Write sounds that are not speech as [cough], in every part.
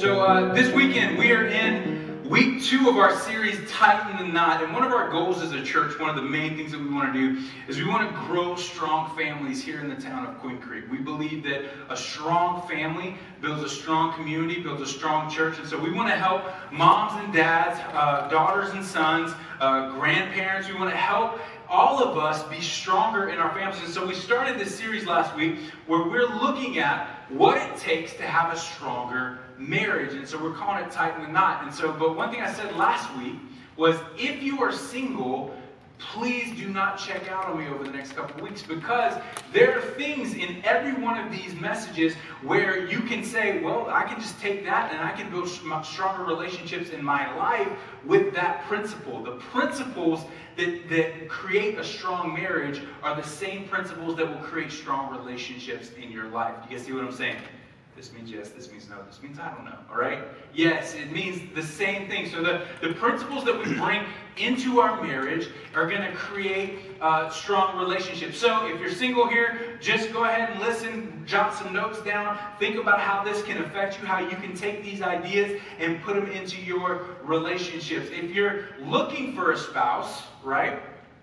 So uh, this weekend we are in week two of our series Tighten the Knot. And one of our goals as a church, one of the main things that we want to do is we want to grow strong families here in the town of Queen Creek. We believe that a strong family builds a strong community, builds a strong church. And so we want to help moms and dads, uh, daughters and sons, uh, grandparents. We want to help all of us be stronger in our families. And so we started this series last week where we're looking at what it takes to have a stronger marriage. And so we're calling it Tighten the Knot. And so, but one thing I said last week was if you are single, please do not check out on me over the next couple weeks because there are things in every one of these messages where you can say, well, I can just take that and I can build stronger relationships in my life with that principle. The principles that, that create a strong marriage are the same principles that will create strong relationships in your life. You guys see what I'm saying? This means yes, this means no, this means I don't know, all right? Yes, it means the same thing. So the, the principles that we bring into our marriage are going to create uh, strong relationships. So if you're single here, just go ahead and listen, jot some notes down, think about how this can affect you, how you can take these ideas and put them into your relationships. If you're looking for a spouse, right?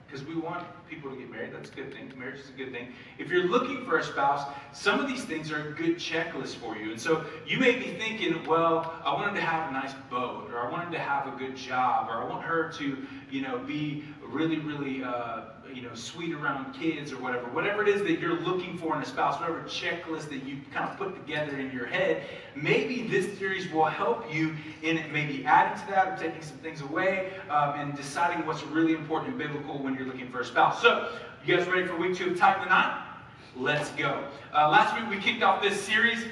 Because we want people to get married. That's a good thing. Marriage is a good thing. If you're looking for a spouse, some of these things are a good checklist for you. And so you may be thinking, well, I wanted to have a nice boat, or I wanted to have a good job, or I want her to, you know, be really, really, uh, you know, sweet around kids or whatever. Whatever it is that you're looking for in a spouse, whatever checklist that you kind of put together in your head, maybe this series will help you in maybe adding to that or taking some things away um, and deciding what's really important and biblical when you're looking for a spouse. So, you guys ready for week two of Tighten the Knot? Let's go. Uh, last week we kicked off this series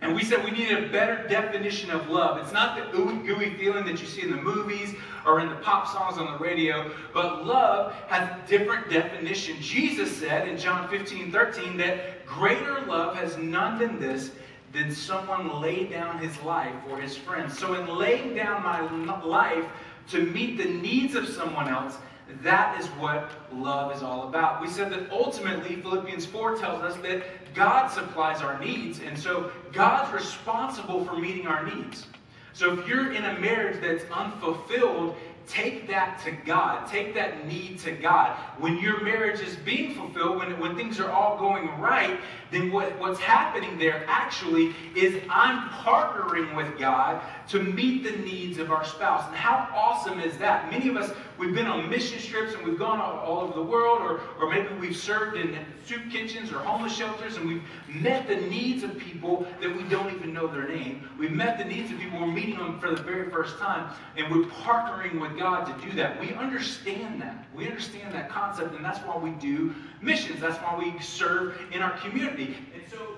and we said we needed a better definition of love. It's not the ooey gooey feeling that you see in the movies or in the pop songs on the radio, but love has a different definition. Jesus said in John 15, 13 that greater love has none than this, than someone lay down his life for his friends. So in laying down my life to meet the needs of someone else, that is what love is all about. We said that ultimately, Philippians 4 tells us that God supplies our needs, and so God's responsible for meeting our needs. So if you're in a marriage that's unfulfilled, take that to God. Take that need to God. When your marriage is being fulfilled, when, when things are all going right, then what, what's happening there actually is I'm partnering with God to meet the needs of our spouse. And how awesome is that? Many of us, we've been on mission trips and we've gone all, all over the world, or, or maybe we've served in soup kitchens or homeless shelters, and we've met the needs of people that we don't even know their name. We've met the needs of people, we're meeting them for the very first time, and we're partnering with God to do that. We understand that. We understand that concept, and that's why we do missions. That's why we serve in our community. And so,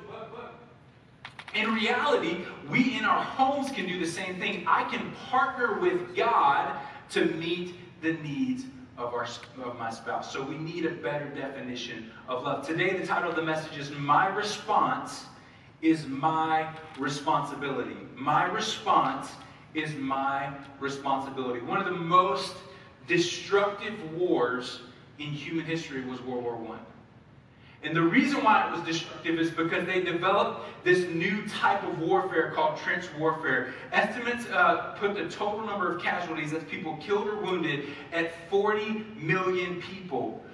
in reality, we in our homes can do the same thing. I can partner with God to meet the needs of, our, of my spouse. So we need a better definition of love. Today, the title of the message is My Response is My Responsibility. My response is my responsibility. One of the most destructive wars in human history was World War I. And the reason why it was destructive is because they developed this new type of warfare called trench warfare. Estimates uh, put the total number of casualties as people killed or wounded at 40 million people.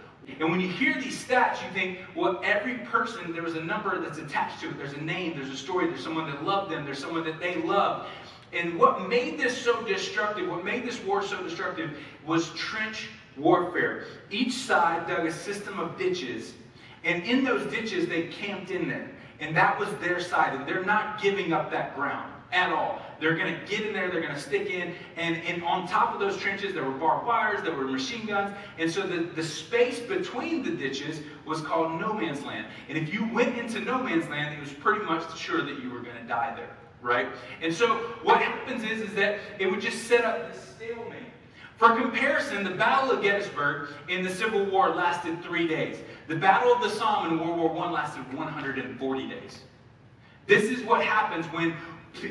And when you hear these stats, you think, well, every person, there was a number that's attached to it. There's a name, there's a story, there's someone that loved them, there's someone that they loved. And what made this so destructive, what made this war so destructive, was trench warfare. Each side dug a system of ditches, and in those ditches, they camped in there. And that was their side, and they're not giving up that ground at all. They're going to get in there, they're going to stick in, and, and on top of those trenches, there were barbed wires, there were machine guns, and so the, the space between the ditches was called no man's land. And if you went into no man's land, it was pretty much sure that you were going to die there right? And so what happens is, is that it would just set up this stalemate. For comparison, the Battle of Gettysburg in the Civil War lasted three days. The Battle of the Somme in World War I lasted 140 days. This is what happens when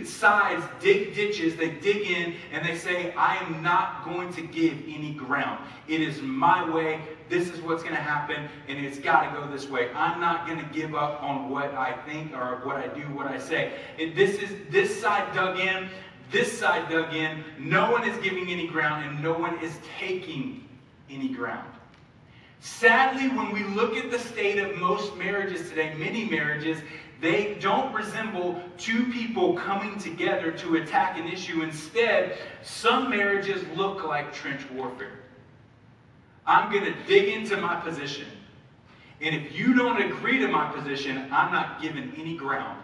sides dig ditches, they dig in, and they say, I am not going to give any ground. It is my way, this is what's going to happen, and it's got to go this way. I'm not going to give up on what I think or what I do, what I say. And this is this side dug in, this side dug in. No one is giving any ground, and no one is taking any ground. Sadly, when we look at the state of most marriages today, many marriages, they don't resemble two people coming together to attack an issue. Instead, some marriages look like trench warfare. I'm going to dig into my position. And if you don't agree to my position, I'm not giving any ground.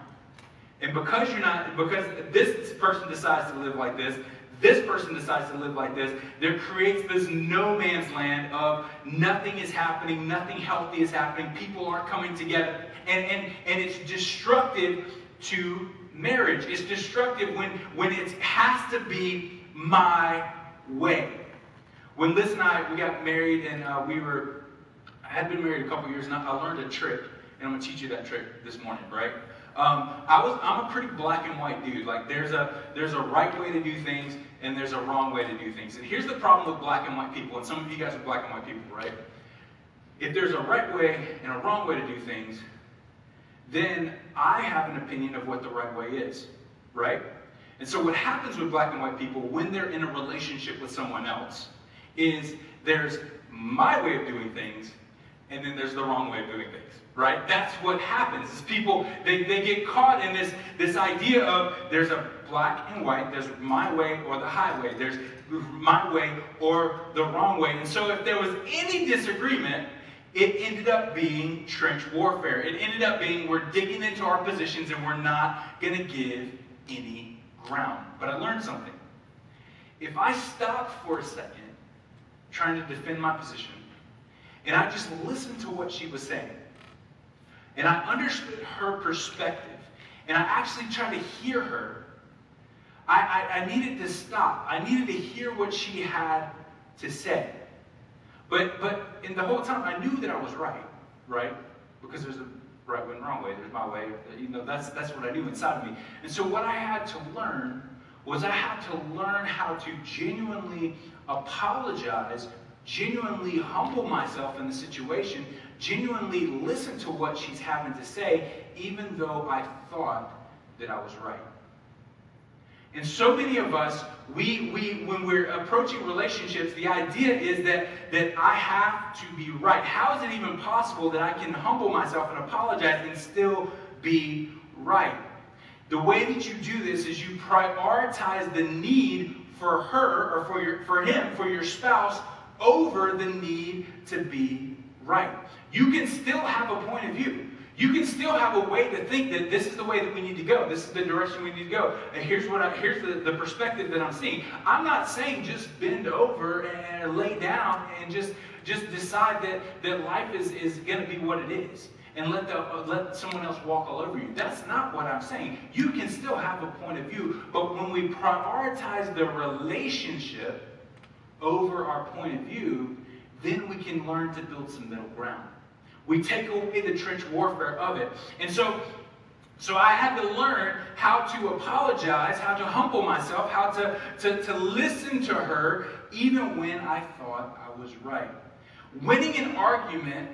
And because you're not, because this person decides to live like this, this person decides to live like this, there creates this no man's land of nothing is happening, nothing healthy is happening, people aren't coming together. And, and, and it's destructive to marriage. It's destructive when, when it has to be my way. When Liz and I, we got married and uh, we were, I had been married a couple years and I learned a trick. And I'm going to teach you that trick this morning, right? Um, I was, I'm a pretty black and white dude. Like there's a, there's a right way to do things and there's a wrong way to do things. And here's the problem with black and white people, and some of you guys are black and white people, right? If there's a right way and a wrong way to do things, then I have an opinion of what the right way is, right? And so what happens with black and white people when they're in a relationship with someone else is there's my way of doing things, and then there's the wrong way of doing things right? That's what happens. Is people they, they get caught in this, this idea of there's a black and white, there's my way or the highway, there's my way or the wrong way. And so if there was any disagreement, it ended up being trench warfare. It ended up being we're digging into our positions and we're not going to give any ground. But I learned something. If I stopped for a second trying to defend my position and I just listened to what she was saying, and I understood her perspective. And I actually tried to hear her. I, I, I needed to stop. I needed to hear what she had to say. But, but in the whole time, I knew that I was right, right? Because there's a right way and wrong way. There's my way. You know, that's, that's what I knew inside of me. And so what I had to learn was I had to learn how to genuinely apologize, genuinely humble myself in the situation, genuinely listen to what she's having to say, even though I thought that I was right. And so many of us, we, we, when we're approaching relationships, the idea is that, that I have to be right. How is it even possible that I can humble myself and apologize and still be right? The way that you do this is you prioritize the need for her or for, your, for him, for your spouse, over the need to be right. You can still have a point of view. You can still have a way to think that this is the way that we need to go. This is the direction we need to go. And here's what I, here's the, the perspective that I'm seeing. I'm not saying just bend over and lay down and just just decide that, that life is, is going to be what it is and let, the, uh, let someone else walk all over you. That's not what I'm saying. You can still have a point of view, but when we prioritize the relationship over our point of view, then we can learn to build some middle ground. We take away the trench warfare of it. And so, so I had to learn how to apologize, how to humble myself, how to, to, to listen to her, even when I thought I was right. Winning an argument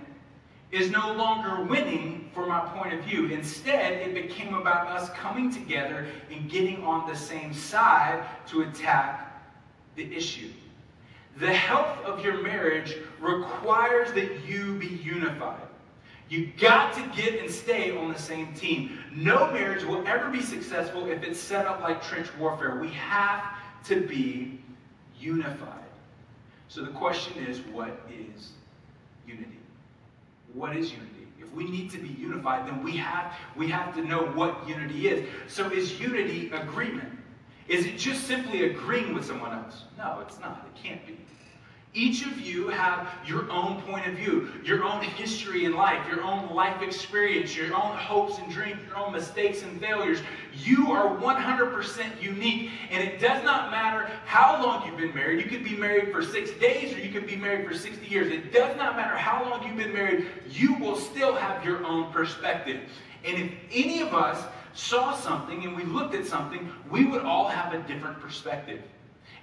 is no longer winning for my point of view. Instead, it became about us coming together and getting on the same side to attack the issue. The health of your marriage requires that you be unified. You got to get and stay on the same team. No marriage will ever be successful if it's set up like trench warfare. We have to be unified. So the question is, what is unity? What is unity? If we need to be unified, then we have, we have to know what unity is. So is unity agreement? Is it just simply agreeing with someone else? No, it's not. It can't be. Each of you have your own point of view, your own history in life, your own life experience, your own hopes and dreams, your own mistakes and failures. You are 100% unique, and it does not matter how long you've been married. You could be married for six days or you could be married for 60 years. It does not matter how long you've been married, you will still have your own perspective. And if any of us saw something and we looked at something, we would all have a different perspective.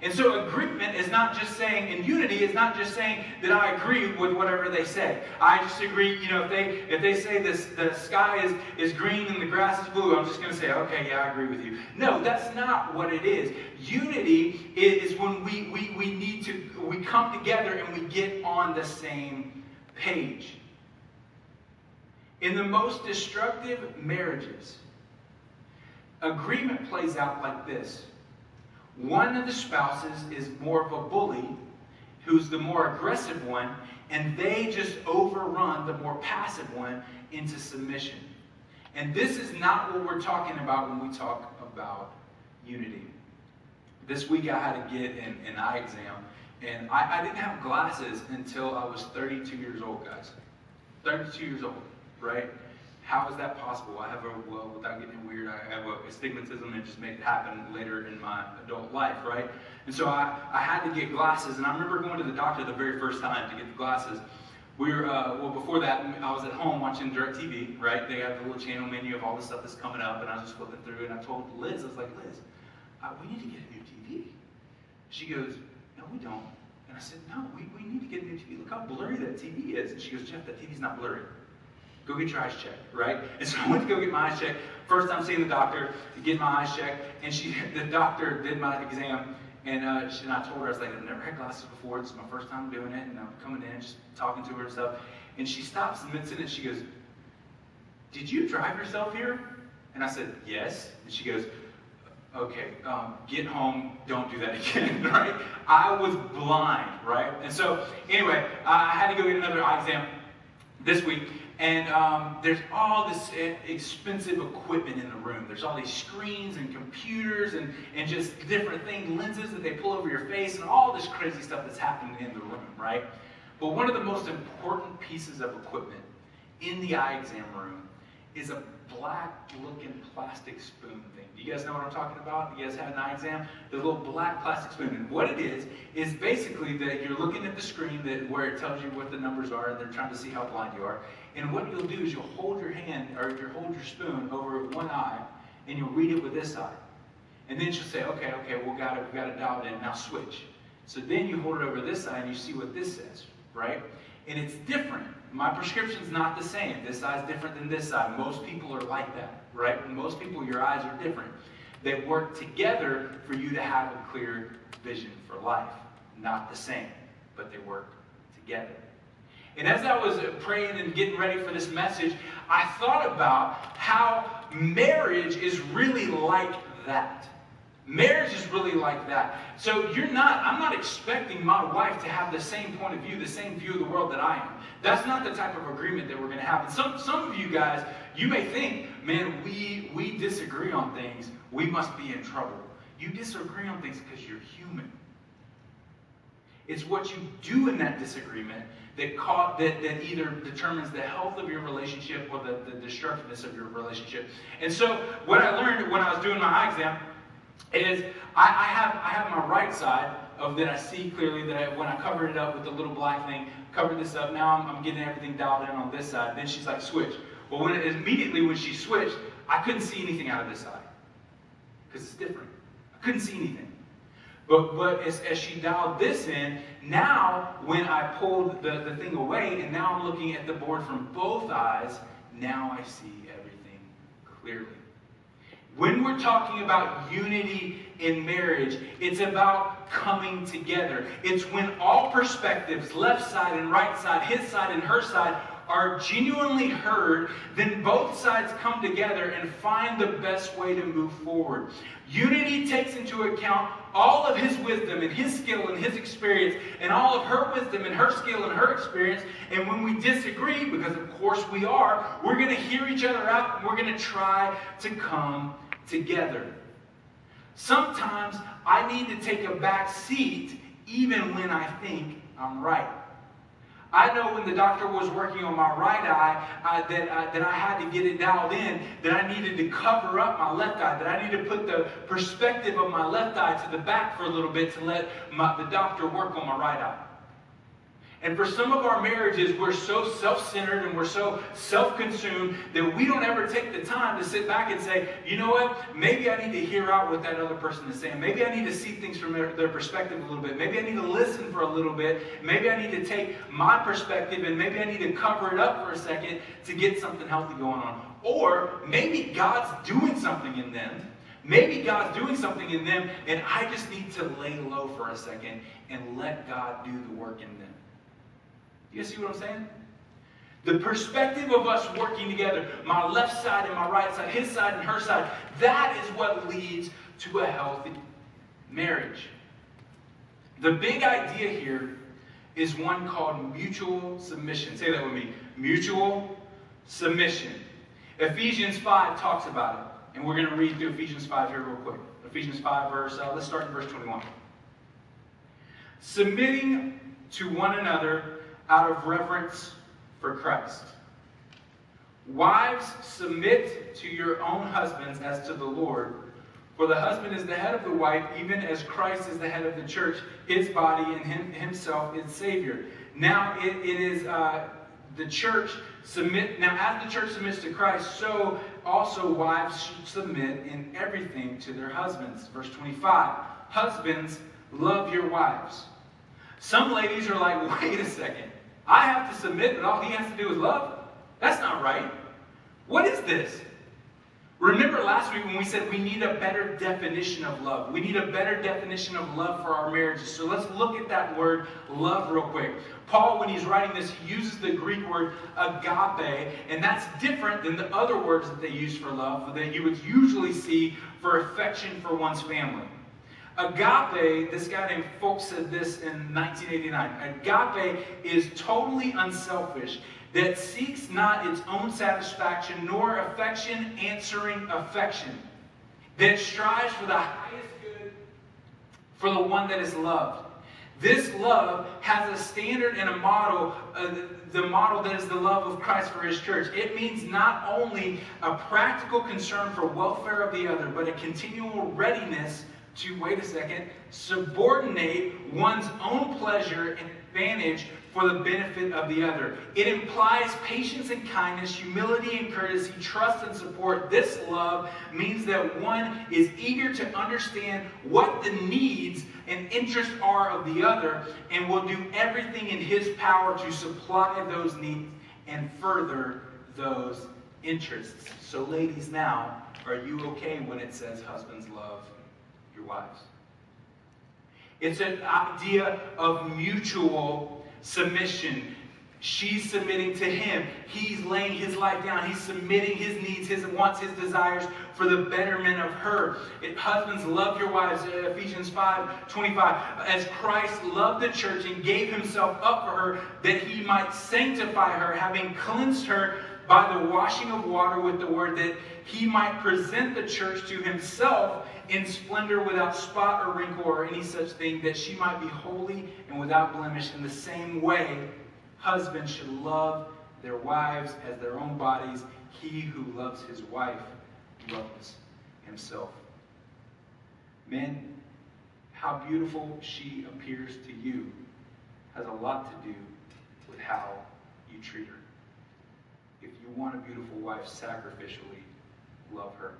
And so agreement is not just saying, and unity is not just saying that I agree with whatever they say. I just agree, you know, if they if they say this the sky is, is green and the grass is blue, I'm just gonna say, okay, yeah, I agree with you. No, that's not what it is. Unity is when we we, we need to we come together and we get on the same page. In the most destructive marriages, agreement plays out like this one of the spouses is more of a bully, who's the more aggressive one, and they just overrun the more passive one into submission. And this is not what we're talking about when we talk about unity. This week I had to get an, an eye exam, and I, I didn't have glasses until I was 32 years old, guys. 32 years old, right? How is that possible? I have a, well, without getting weird, I have a astigmatism and just made it happen later in my adult life, right? And so I, I had to get glasses, and I remember going to the doctor the very first time to get the glasses. We were, uh, well, before that, I was at home watching DirecTV, right? They have the little channel menu of all the stuff that's coming up, and I was just flipping through, and I told Liz, I was like, Liz, uh, we need to get a new TV. She goes, no, we don't. And I said, no, we, we need to get a new TV. Look how blurry that TV is. And she goes, Jeff, that TV's not blurry. Go get your eyes checked, right? [laughs] And so I went to go get my eyes checked. First time seeing the doctor to get my eyes checked, and she, [laughs] the doctor did my exam, and, uh, she, and I told her, I was like, I've never had glasses before. Is my first time doing it, and I'm coming in, just talking to her and stuff. And she stops mid-sentence. She goes, "Did you drive yourself here?" And I said, "Yes." And she goes, "Okay, um, get home. Don't do that [laughs] again." right? I was blind, right? And so, anyway, I had to go get another eye exam this week. And um, there's all this expensive equipment in the room. There's all these screens and computers and, and just different things, lenses that they pull over your face, and all this crazy stuff that's happening in the room, right? But one of the most important pieces of equipment in the eye exam room is a black looking plastic spoon thing. Do you guys know what I'm talking about? You guys have an eye exam? The little black plastic spoon. And what it is, is basically that you're looking at the screen that where it tells you what the numbers are and they're trying to see how blind you are. And what you'll do is you'll hold your hand or you'll hold your spoon over one eye and you'll read it with this eye. And then she'll say, okay, okay, we've got it, we've got it dialed in, now switch. So then you hold it over this eye and you see what this says, right? And it's different. My prescription's not the same. This eye's different than this eye. Most people are like that, right? Most people, your eyes are different. They work together for you to have a clear vision for life. Not the same, but they work together. And as I was praying and getting ready for this message, I thought about how marriage is really like that. Marriage is really like that. So you're not, I'm not expecting my wife to have the same point of view, the same view of the world that I am. That's not the type of agreement that we're going to have. And some, some of you guys, you may think, man, we, we disagree on things. We must be in trouble. You disagree on things because you're human. It's what you do in that disagreement that, caught, that, that either determines the health of your relationship or the, the destructiveness of your relationship. And so, what I learned when I was doing my eye exam is I, I, have, I have my right side of that I see clearly that I, when I covered it up with the little black thing, covered this up, now I'm, I'm getting everything dialed in on this side. Then she's like, switch. Well, when immediately when she switched, I couldn't see anything out of this side because it's different. I couldn't see anything. But, but as, as she dialed this in, now when I pulled the, the thing away and now I'm looking at the board from both eyes, now I see everything clearly. When we're talking about unity in marriage, it's about coming together. It's when all perspectives, left side and right side, his side and her side, are genuinely heard, then both sides come together and find the best way to move forward. Unity takes into account all of his wisdom and his skill and his experience, and all of her wisdom and her skill and her experience. And when we disagree, because of course we are, we're going to hear each other out and we're going to try to come together. Sometimes I need to take a back seat even when I think I'm right. I know when the doctor was working on my right eye uh, that, uh, that I had to get it dialed in, that I needed to cover up my left eye, that I needed to put the perspective of my left eye to the back for a little bit to let my, the doctor work on my right eye. And for some of our marriages, we're so self centered and we're so self consumed that we don't ever take the time to sit back and say, you know what? Maybe I need to hear out what that other person is saying. Maybe I need to see things from their, their perspective a little bit. Maybe I need to listen for a little bit. Maybe I need to take my perspective and maybe I need to cover it up for a second to get something healthy going on. Or maybe God's doing something in them. Maybe God's doing something in them, and I just need to lay low for a second and let God do the work in them. You see what I'm saying? The perspective of us working together, my left side and my right side, his side and her side, that is what leads to a healthy marriage. The big idea here is one called mutual submission. Say that with me mutual submission. Ephesians 5 talks about it. And we're going to read through Ephesians 5 here real quick. Ephesians 5, verse, uh, let's start in verse 21. Submitting to one another out of reverence for Christ. Wives, submit to your own husbands as to the Lord. For the husband is the head of the wife, even as Christ is the head of the church, his body, and him, himself its Savior. Now it, it is uh, the church submit. Now, as the church submits to Christ, so also wives should submit in everything to their husbands. Verse 25 Husbands, love your wives. Some ladies are like, [laughs] wait a second. I have to submit, and all he has to do is love? That's not right. What is this? Remember last week when we said we need a better definition of love. We need a better definition of love for our marriages. So let's look at that word love real quick. Paul, when he's writing this, he uses the Greek word agape, and that's different than the other words that they use for love that you would usually see for affection for one's family. Agape, this guy named Foulkes said this in 1989. Agape is totally unselfish, that seeks not its own satisfaction, nor affection answering affection, that strives for the highest good for the one that is loved. This love has a standard and a model, uh, the model that is the love of Christ for his church. It means not only a practical concern for welfare of the other, but a continual readiness to, wait a second, subordinate one's own pleasure and advantage for the benefit of the other. It implies patience and kindness, humility and courtesy, trust and support. This love means that one is eager to understand what the needs and interests are of the other and will do everything in his power to supply those needs and further those interests. So, ladies, now, are you okay when it says husbands love your wives? It's an idea of mutual submission. She's submitting to him. He's laying his life down. He's submitting his needs, his wants, his desires for the betterment of her. It, husbands, love your wives. Uh, Ephesians 5 25. As Christ loved the church and gave himself up for her, that he might sanctify her, having cleansed her by the washing of water with the word, that he might present the church to himself in splendor without spot or wrinkle or any such thing, that she might be holy and without blemish. In the same way, husbands should love their wives as their own bodies. He who loves his wife loves himself. Men, how beautiful she appears to you has a lot to do with how you treat her. If you want a beautiful wife, sacrificially love her.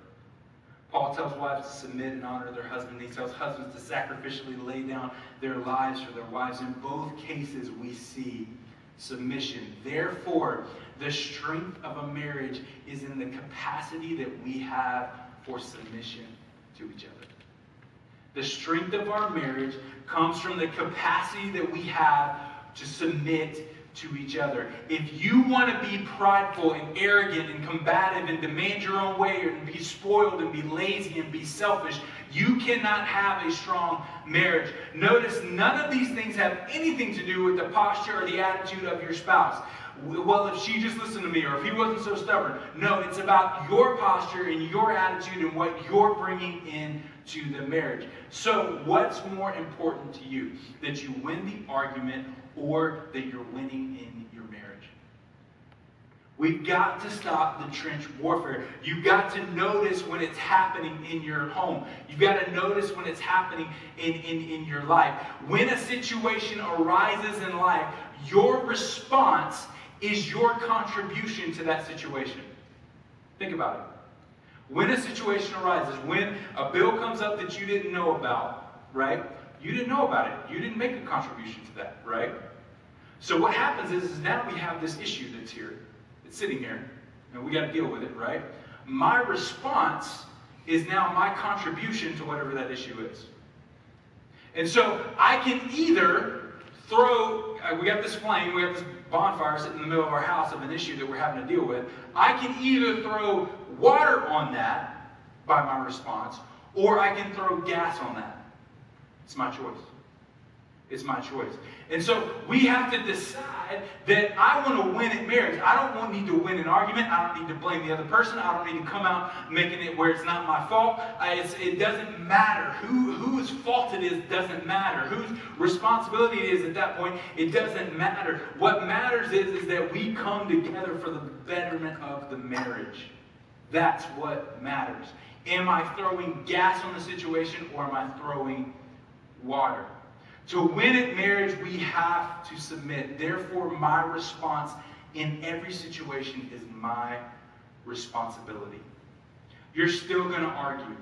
Paul tells wives to submit and honor their husband. He tells husbands to sacrificially lay down their lives for their wives. In both cases, we see submission. Therefore, the strength of a marriage is in the capacity that we have for submission to each other. The strength of our marriage comes from the capacity that we have to submit to each other. If you want to be prideful and arrogant and combative and demand your own way and be spoiled and be lazy and be selfish, you cannot have a strong marriage. Notice none of these things have anything to do with the posture or the attitude of your spouse. Well, if she just listened to me or if he wasn't so stubborn. No, it's about your posture and your attitude and what you're bringing in to the marriage. So, what's more important to you? That you win the argument or that you're winning in your marriage. We've got to stop the trench warfare. You've got to notice when it's happening in your home. You've got to notice when it's happening in, in, in your life. When a situation arises in life, your response is your contribution to that situation. Think about it. When a situation arises, when a bill comes up that you didn't know about, right? You didn't know about it. You didn't make a contribution to that, right? So what happens is, is now we have this issue that's here, it's sitting here, and we got to deal with it, right? My response is now my contribution to whatever that issue is. And so I can either throw, uh, we got this flame, we have this bonfire sitting in the middle of our house of an issue that we're having to deal with. I can either throw water on that by my response, or I can throw gas on that. It's my choice. It's my choice. And so we have to decide that I want to win at marriage. I don't want need to win an argument. I don't need to blame the other person. I don't need to come out making it where it's not my fault. I, it doesn't matter who whose fault it is. Doesn't matter whose responsibility it is at that point. It doesn't matter. What matters is is that we come together for the betterment of the marriage. That's what matters. Am I throwing gas on the situation or am I throwing water? To win at marriage, we have to submit. Therefore, my response in every situation is my responsibility. You're still going to argue.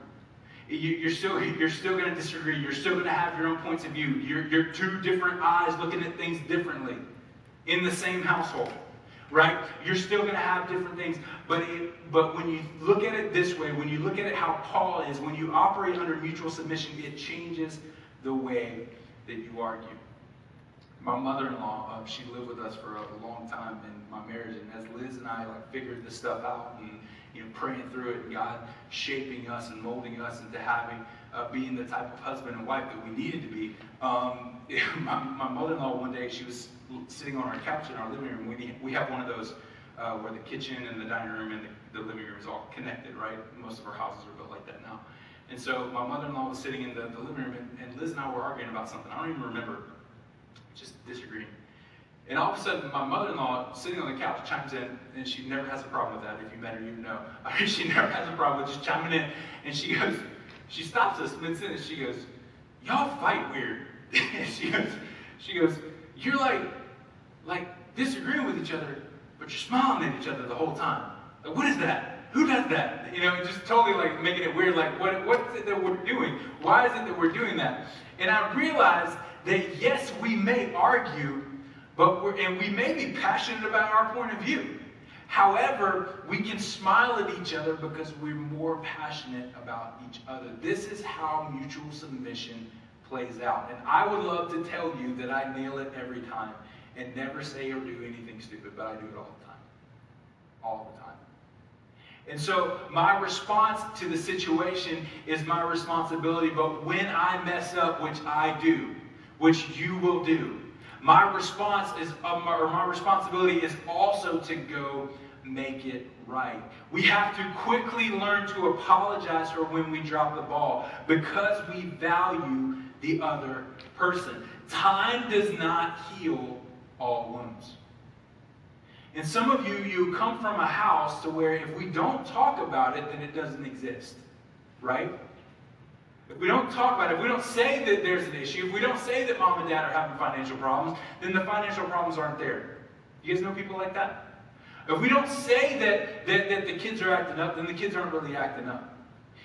You're still, you're still going to disagree. You're still going to have your own points of view. You're, you're two different eyes looking at things differently in the same household right? You're still going to have different things. But, it, but when you look at it this way, when you look at it how Paul is, when you operate under mutual submission, it changes the way that you argue. My mother-in-law, uh, she lived with us for a long time in my marriage, and as Liz and I like figured this stuff out and you know praying through it, and God shaping us and molding us into having uh, being the type of husband and wife that we needed to be. Um, [laughs] my, my mother-in-law one day she was sitting on our couch in our living room. We we have one of those uh, where the kitchen and the dining room and the, the living room is all connected, right? Most of our houses are built like that now. And so my mother-in-law was sitting in the, the living room, and, and Liz and I were arguing about something. I don't even remember, just disagreeing. And all of a sudden, my mother-in-law, sitting on the couch, chimes in, and she never has a problem with that. If you met her, you know. [laughs] I mean, she never has a problem with just chiming in. And she goes, she stops us mid-sentence. And she goes, "Y'all fight weird." [laughs] she goes, she goes, "You're like, like disagreeing with each other, but you're smiling at each other the whole time. Like, what is that?" Who does that? You know, just totally like making it weird. Like, what, what is it that we're doing? Why is it that we're doing that? And I realized that yes, we may argue, but we're, and we may be passionate about our point of view. However, we can smile at each other because we're more passionate about each other. This is how mutual submission plays out. And I would love to tell you that I nail it every time and never say or do anything stupid, but I do it all the time. All the time. And so my response to the situation is my responsibility. But when I mess up, which I do, which you will do, my response is, um, or my responsibility is also to go make it right. We have to quickly learn to apologize for when we drop the ball because we value the other person. Time does not heal all wounds. And some of you, you come from a house to where if we don't talk about it, then it doesn't exist. Right? If we don't talk about it, if we don't say that there's an issue, if we don't say that mom and dad are having financial problems, then the financial problems aren't there. You guys know people like that? If we don't say that, that, that the kids are acting up, then the kids aren't really acting up.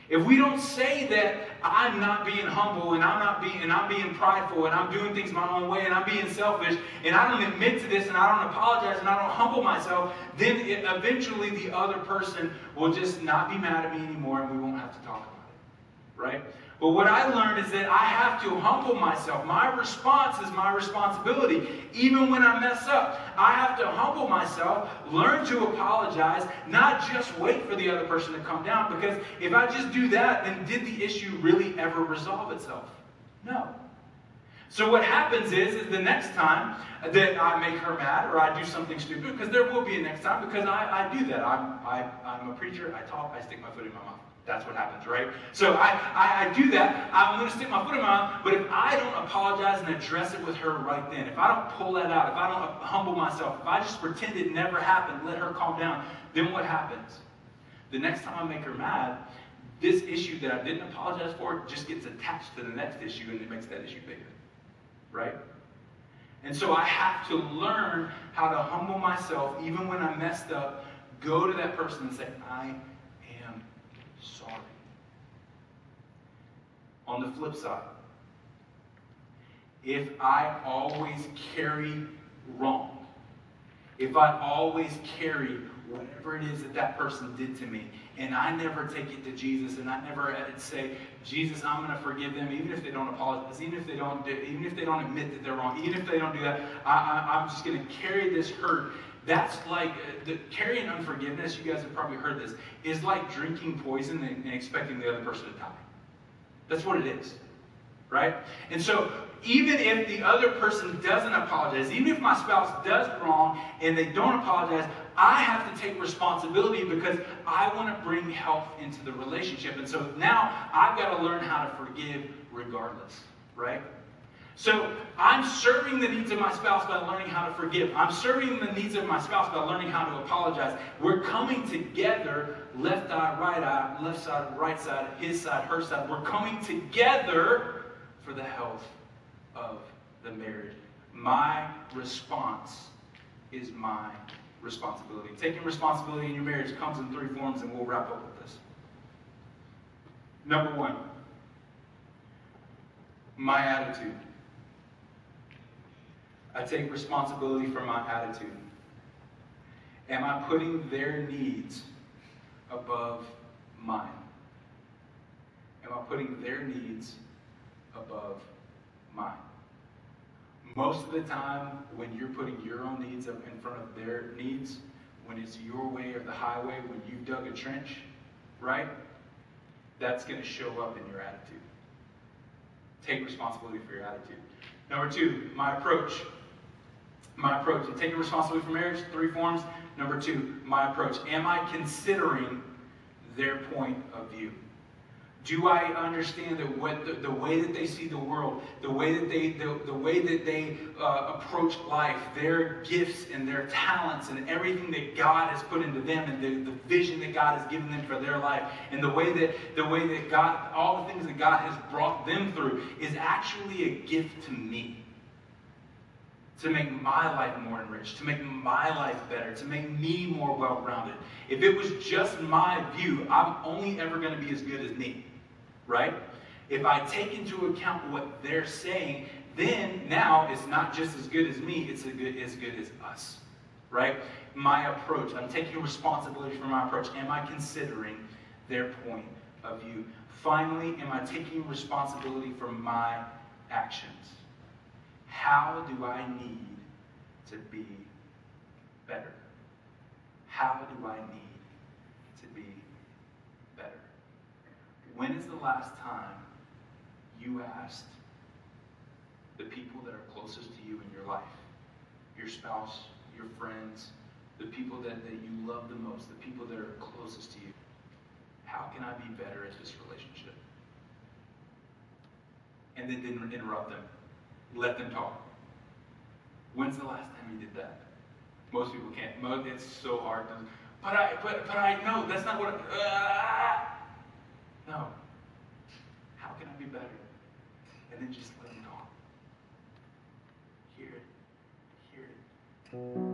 If we don't say that I'm not being humble and I'm not being and I'm being prideful and I'm doing things my own way and I'm being selfish and I don't admit to this and I don't apologize and I don't humble myself, then it, eventually the other person will just not be mad at me anymore and we won't have to talk about it. Right? But what I learned is that I have to humble myself. My response is my responsibility. Even when I mess up, I have to humble myself, learn to apologize, not just wait for the other person to come down. Because if I just do that, then did the issue really ever resolve itself? No. So what happens is, is the next time that I make her mad or I do something stupid, because there will be a next time, because I, I do that. I'm, I, I'm a preacher, I talk, I stick my foot in my mouth. That's what happens, right? So I, I, I do that. I'm going to stick my foot in my mouth, but if I don't apologize and address it with her right then, if I don't pull that out, if I don't humble myself, if I just pretend it never happened, let her calm down, then what happens? The next time I make her mad, this issue that I didn't apologize for just gets attached to the next issue and it makes that issue bigger. Right? And so I have to learn how to humble myself, even when I messed up, go to that person and say, I sorry. On the flip side, if I always carry wrong, if I always carry whatever it is that that person did to me, and I never take it to Jesus, and I never uh, say, Jesus, I'm going to forgive them, even if they don't apologize, even if they don't, do, even if they don't admit that they're wrong, even if they don't do that, I, am just going to carry this hurt. That's like uh, the, carrying unforgiveness. You guys have probably heard this. Is like drinking poison and, and expecting the other person to die. That's what it is, right? And so even if the other person doesn't apologize, even if my spouse does wrong and they don't apologize, I have to take responsibility because I want to bring health into the relationship. And so now I've got to learn how to forgive regardless, right? So I'm serving the needs of my spouse by learning how to forgive. I'm serving the needs of my spouse by learning how to apologize. We're coming together, left eye, right eye, left side, right side, his side, her side. We're coming together for the health of the marriage. My response is my responsibility. Taking responsibility in your marriage comes in three forms, and we'll wrap up with this. Number one, my attitude. I take responsibility for my attitude. Am I putting their needs above mine? Am I putting their needs above mine? Most of the time, when you're putting your own needs up in front of their needs, when it's your way or the highway, when you've dug a trench, right? That's going to show up in your attitude. Take responsibility for your attitude. Number two, my approach. My approach. And taking responsibility for marriage, three forms. Number two, my approach. Am I considering their point of view? Do I understand that what the, the, way that they see the world, the way that they the, the way that they uh, approach life, their gifts and their talents and everything that God has put into them and the, the vision that God has given them for their life and the way that the way that God all the things that God has brought them through is actually a gift to me to make my life more enriched, to make my life better, to make me more well rounded. If it was just my view, I'm only ever going to be as good as me right? If I take into account what they're saying, then now it's not just as good as me, it's as good, as good as us, right? My approach, I'm taking responsibility for my approach. Am I considering their point of view? Finally, am I taking responsibility for my actions? How do I need to be better? How do I need When is the last time you asked the people that are closest to you in your life, your spouse, your friends, the people that, that you love the most, the people that are closest to you, how can I be better at this relationship? And then didn't interrupt them. Let them talk. When's the last time you did that? Most people can't. It's so hard. But I, but, but I know that's not what. Uh, no. How can I be better? And then just let it talk. Hear it. Hear it.